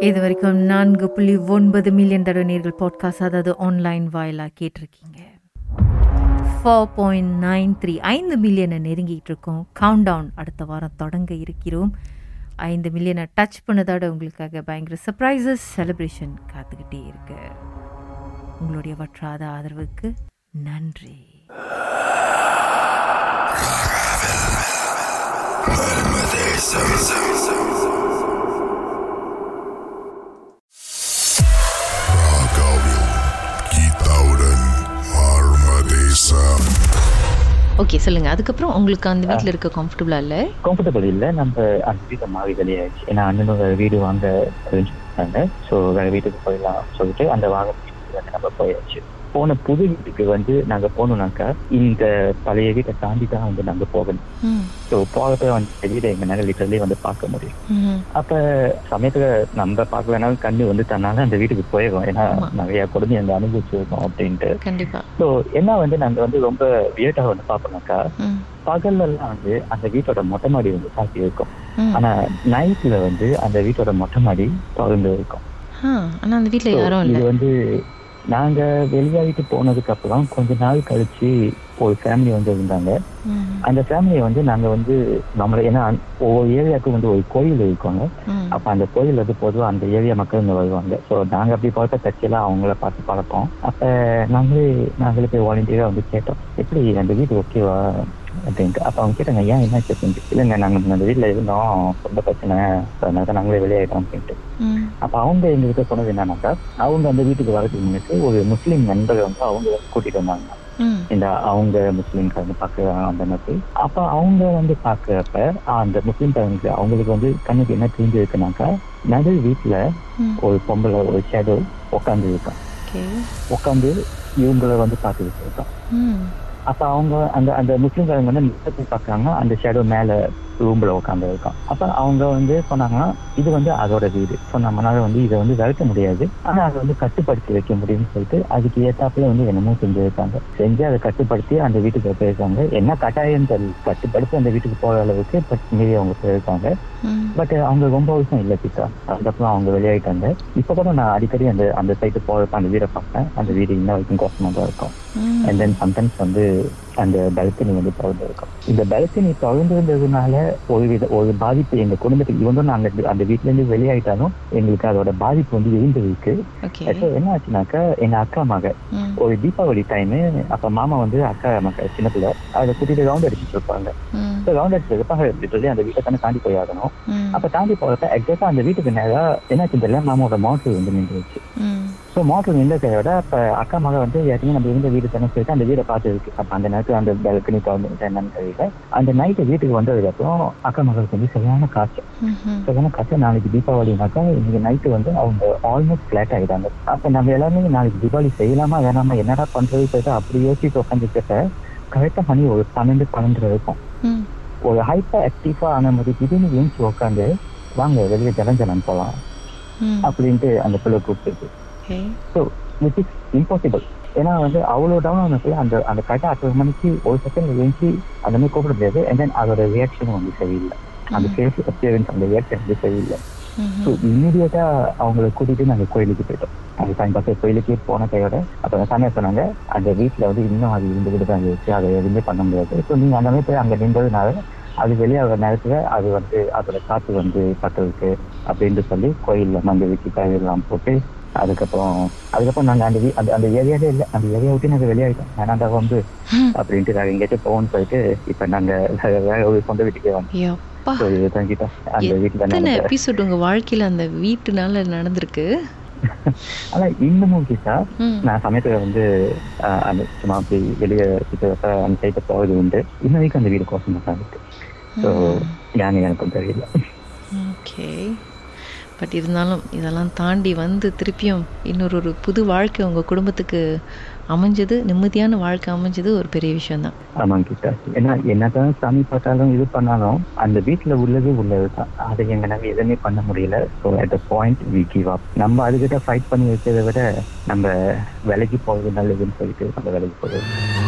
இது வரைக்கும் நான்கு புள்ளி ஒன்பது மில்லியன் தடவை நீர்கள் பாட்காஸ்ட் அதாவது ஆன்லைன் வாயிலாக கேட்டிருக்கீங்க. ஃபோர் பாயிண்ட் நைன் த்ரீ ஐந்து மில்லியனை நெருங்கிட்டு இருக்கோம் கவுண்ட் டவுன் அடுத்த வாரம் தொடங்க இருக்கிறோம். ஐந்து மில்லியனை டச் பண்ணதோட உங்களுக்காக பயங்கர சர்ப்ரைசஸ் செலிப்ரேஷன் காத்துக்கிட்டே இருக்கு. உங்களுடைய வற்றாத ஆதரவுக்கு நன்றி. ராகாவில் ஓகே சொல்லுங்க. அதுக்கப்புறம் உங்களுக்கு அந்த வீட்ல இருக்க கம்ஃபர்டபுளா இல்ல? கம்ஃபர்டபுள் இல்லை. நம்ம அந்த வீட்டை மாறி வெளியாச்சு ஏன்னா அண்ணனும் வேற வீடு வாங்க arrange பண்ணாங்க ஸோ வேற வீட்டுக்கு போயிடலாம் சொல்லிட்டு அந்த வாங்க நம்ம போயாச்சு. போன புது வீட்டுக்கு வந்து நாங்க போனோம்னாக்கா இந்த பழைய வீட்டை தாண்டி தான் வந்து நாங்க போகணும். ஸோ போகப்ப வந்து வீடை எங்கனால லிட்டர்லயே வந்து பார்க்க முடியும். அப்ப சமயத்துல நம்ம பார்க்கலனாலும் கண்ணு வந்து தன்னால அந்த வீட்டுக்கு போயிடும் ஏன்னா. நிறைய கொடுமை அங்க அனுபவிச்சிருக்கோம் அப்படின்ட்டு. ஸோ என்ன வந்து நாங்க வந்து ரொம்ப வியட்டா வந்து பார்ப்போம்னாக்கா ம், பகல்ல எல்லாம் வந்து அந்த வீட்டோட மொட்டை மாடி வந்து சாத்தி இருக்கும். ஆனா நைட்ல வந்து அந்த வீட்டோட மொட்டை மாடி திறந்து இருக்கும். ஆனா அந்த So, யாரும் இது வந்து நாங்க வெளியாகிட்டு போனதுக்கு அப்புறம் கொஞ்ச நாள் கழிச்சு ஒரு ஃபேமிலி வந்து இருந்தாங்க. அந்த ஃபேமிலியை வந்து நாங்க வந்து நம்மள ஏன்னா ஒவ்வொரு ஏரியாவுக்கு வந்து ஒரு கோயில் இருக்குங்க அப்ப அந்த கோயில் வந்து பொதுவா அந்த ஏரியா மக்கள் இங்க வருவாங்க. ஸோ நாங்க அப்படி பார்த்த கட்சியெல்லாம் அவங்கள பார்த்து பழக்கம். அப்ப நாங்களே நாங்களே போய் வாலண்டியரா வந்து கேட்டோம். எப்படி அந்த வீடு ஓகேவா அப்படின்ட்டு அப்ப அவங்க கேட்டாங்க ஏன் என்ன செஞ்சு இல்லைங்க நாங்க அந்த வீட்டுல இருந்தோம். ரொம்ப பிரச்சனை. அதனால தான் நாங்களே வெளியாயிட்டோம் அப்படின்ட்டு. அப்ப அவங்க எங்ககிட்ட சொன்னது என்னன்னாக்கா அவங்க அந்த வீட்டுக்கு வரதுக்கு முன்னுக்கு ஒரு முஸ்லீம் நண்பர் வந்து அவங்க கூட்டிட்டு வந்தாங்க. இந்த அவங்க முஸ்லீம்காரங்க பார்க்க அந்த மாதிரி. அப்ப அவங்க வந்து பாக்குறப்ப அந்த முஸ்லீம்காரங்களுக்கு அவங்களுக்கு வந்து கண்ணுக்கு என்ன தெரிஞ்சு இருக்குனாக்கா நடு வீட்டுல. ஒரு பொம்பளை ஒரு ஷேடோ உட்காந்து இருக்கான் உட்காந்து இவங்கள வந்து பார்த்துக்கிட்டு இருக்கான் அப்ப அவங்க அந்த அந்த முஸ்லீம்காரங்க வந்து நிலத்தை பார்க்கறாங்க. அந்த ஷேடோ மேல ரூம்ல உட்காந்து இருக்கான் அப்ப அவங்க வந்து சொன்னாங்கன்னா இது வந்து அதோட வீடு. ஸோ நம்மளால வந்து இதை வந்து விரட்ட முடியாது. ஆனா அதை வந்து கட்டுப்படுத்தி வைக்க முடியும்னு சொல்லிட்டு அதுக்கு ஏத்தாப்புல வந்து என்னமோ செஞ்சிருக்காங்க. செஞ்சு அதை கட்டுப்படுத்தி அந்த வீட்டுக்கு போயிருக்காங்க. என்ன கட்டாயம் தெரியல. கட்டுப்படுத்தி அந்த வீட்டுக்கு போற அளவுக்கு பட் மீறி அவங்க போயிருக்காங்க. பட் அவங்க ரொம்ப வருஷம் இல்லை கிட்டா. அதுக்கப்புறம் அவங்க வெளியாயிட்டாங்க. இப்ப கூட நான் அடிக்கடி அந்த அந்த சைட்டு போறப்ப அந்த வீடை பார்ப்பேன். அந்த வீடு இன்ன வரைக்கும் கோசமா தான் இருக்கும். அண்ட் தென் சம்டைம்ஸ் வந்து அந்த பல்கனி வந்து திறந்து இருக்கும் இந்த பல்கனி திறந்து இருந்ததுனால ஒரு வித ஒரு பாதிப்பு எங்க குடும்பத்துக்கு இவங்க நாங்க அந்த வீட்ல இருந்து வெளியாயிட்டாலும் எங்களுக்கு அதோட பாதிப்பு வந்து இருந்திருக்கு என்ன ஆச்சுனாக்கா எங்க அக்கா மக ஒரு தீபாவளி டைம் அப்ப மாமா வந்து அக்கா மக சின்ன பிள்ளை அதை கூட்டிட்டு ரவுண்ட் அடிச்சுட்டு இருப்பாங்க. ரவுண்ட் அடிச்சதுக்காக சொல்லி அந்த வீட்டை தானே தாண்டி போய் ஆகணும். அப்ப தாண்டி போறப்ப எக்ஸாக்டா அந்த வீட்டுக்கு நேரா என்னாச்சு தெரியல மாமாவோட மோட்டர் வந்து நின்றுச்சு. ஸோ மோட்டர் நின்றதை விட அப்ப அக்கா மக வந்து ஏற்கனவே நம்ம இருந்த வீடு தானே சொல்லிட்டு அந்த வீடை பார்த்து இருக்கு அப்ப அந்த நேரத்தில் அந்த பெல்கனி திறந்து என்னன்னு தெரியல. அந்த நைட்டு வீட்டுக்கு வந்ததுக்கு அப்புறம் அக்கா மகளுக்கு வந்து சரியான காய்ச்சல். ம்ஹும். சரியான காய்ச்சல். நாளைக்கு தீபாவளினாக்கா இன்னைக்கு நைட்டு வந்து அவங்க ஆல்மோஸ்ட் ஃபிளாட் ஆயிட்டாங்க. அப்ப நம்ம எல்லாருமே நாளைக்கு தீபாவளி செய்யலாமா வேணாமா என்னடா பண்றது சொல்லிட்டு அப்படி யோசிச்சு உட்காந்துக்கிட்ட கரெக்டா மணி ஒரு பன்னெண்டு பன்னெண்டு இருக்கும். ஒரு ஹைப்பர் ஆக்டிவா ஆன மாதிரி திடீர்னு ஏஞ்சி உட்காந்து வாங்க வெளியே ஜலஞ்சலம் போலாம். ம். அப்படின்ட்டு அந்த பிள்ளை கூப்பிட்டு ஸோ விச் இஸ் இம்பாசிபிள் ஏன்னா வந்து அவ்வளோ டவுன் ஆனது அந்த அந்த கரெக்டாக அறுபது மணிக்கு ஒரு செகண்ட் எழுந்து அந்த மாதிரி கூப்பிட முடியாது. அண்ட் தென் அதோட ரியாக்ஷனும் வந்து சரியில்லை. அந்த ஃபேஸ் அப்பியரன்ஸ் அந்த ரியாக்ஷன் வந்து சரியில்லை. ஸோ இம்மிடியட்டா அவங்கள கூட்டிட்டு நாங்கள் கோயிலுக்கு போயிட்டோம். அந்த சாமி பார்த்து கோயிலுக்கு போன கையோட அப்போ சாமியார் சொன்னாங்க அந்த வீட்டில் வந்து இன்னும் அது இருந்துகிட்டு தான் இருந்துச்சு. அதை எதுவுமே பண்ண முடியாது. ஸோ நீங்கள் அந்த மாதிரி போய் அங்கே நின்றதுனால அது வெளியாகிற நேரத்துல அது வந்து அதோட காற்று வந்து பட்டதுக்கு அப்படின்னு சொல்லி கோயில்ல மஞ்சள் வச்சு காயெல்லாம் போட்டு அதுக்கப்புறம் அதுக்கப்புறம் நாங்க அந்த அந்த அந்த ஏரியாவே இல்லை அந்த ஏரியா விட்டு நாங்க வெளியாயிட்டோம். வேணாண்டா வந்து அப்படின்ட்டு நாங்க எங்கேயாச்சும் போவோம்னு சொல்லிட்டு இப்ப நாங்க வேற- ஒரு சொந்த வீட்டுக்கே வந்தோம். எத்தனை எபிசோட் உங்க வாழ்க்கையில அந்த வீட்டுனால நடந்திருக்கு? ஆனா இன்னமும் ம், நான் சமயத்துல வந்து அந்த சும்மா அப்படி வெளியே அந்த சைட்டை போவது உண்டு. இன்ன வரைக்கும் அந்த வீடு கோசமா தான் இருக்கு. ஸோ யானை எனக்கும் தெரியல. ஓகே. பட் இருந்தாலும் இதெல்லாம் தாண்டி வந்து திருப்பியும் இன்னொரு ஒரு புது வாழ்க்கை உங்கள் குடும்பத்துக்கு அமைஞ்சது நிம்மதியான வாழ்க்கை அமைஞ்சது ஒரு பெரிய விஷயம்தான். ஆமாங்க கிட்டா ஏன்னா என்னதான் சாமி பார்த்தாலும் இது பண்ணாலும் அந்த வீட்டில் உள்ளது உள்ளது தான் அதை எங்கனால எதுவுமே பண்ண முடியல. So at the point we give up நம்ம அதுக்கிட்ட ஃபைட் பண்ணி வைக்கிறத விட நம்ம விலைக்கு போகிறது நல்லதுன்னு சொல்லிட்டு நம்ம விலைக்கு போகிறது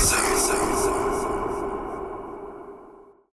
Amazing.